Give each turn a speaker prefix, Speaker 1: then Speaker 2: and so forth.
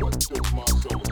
Speaker 1: What does my soul.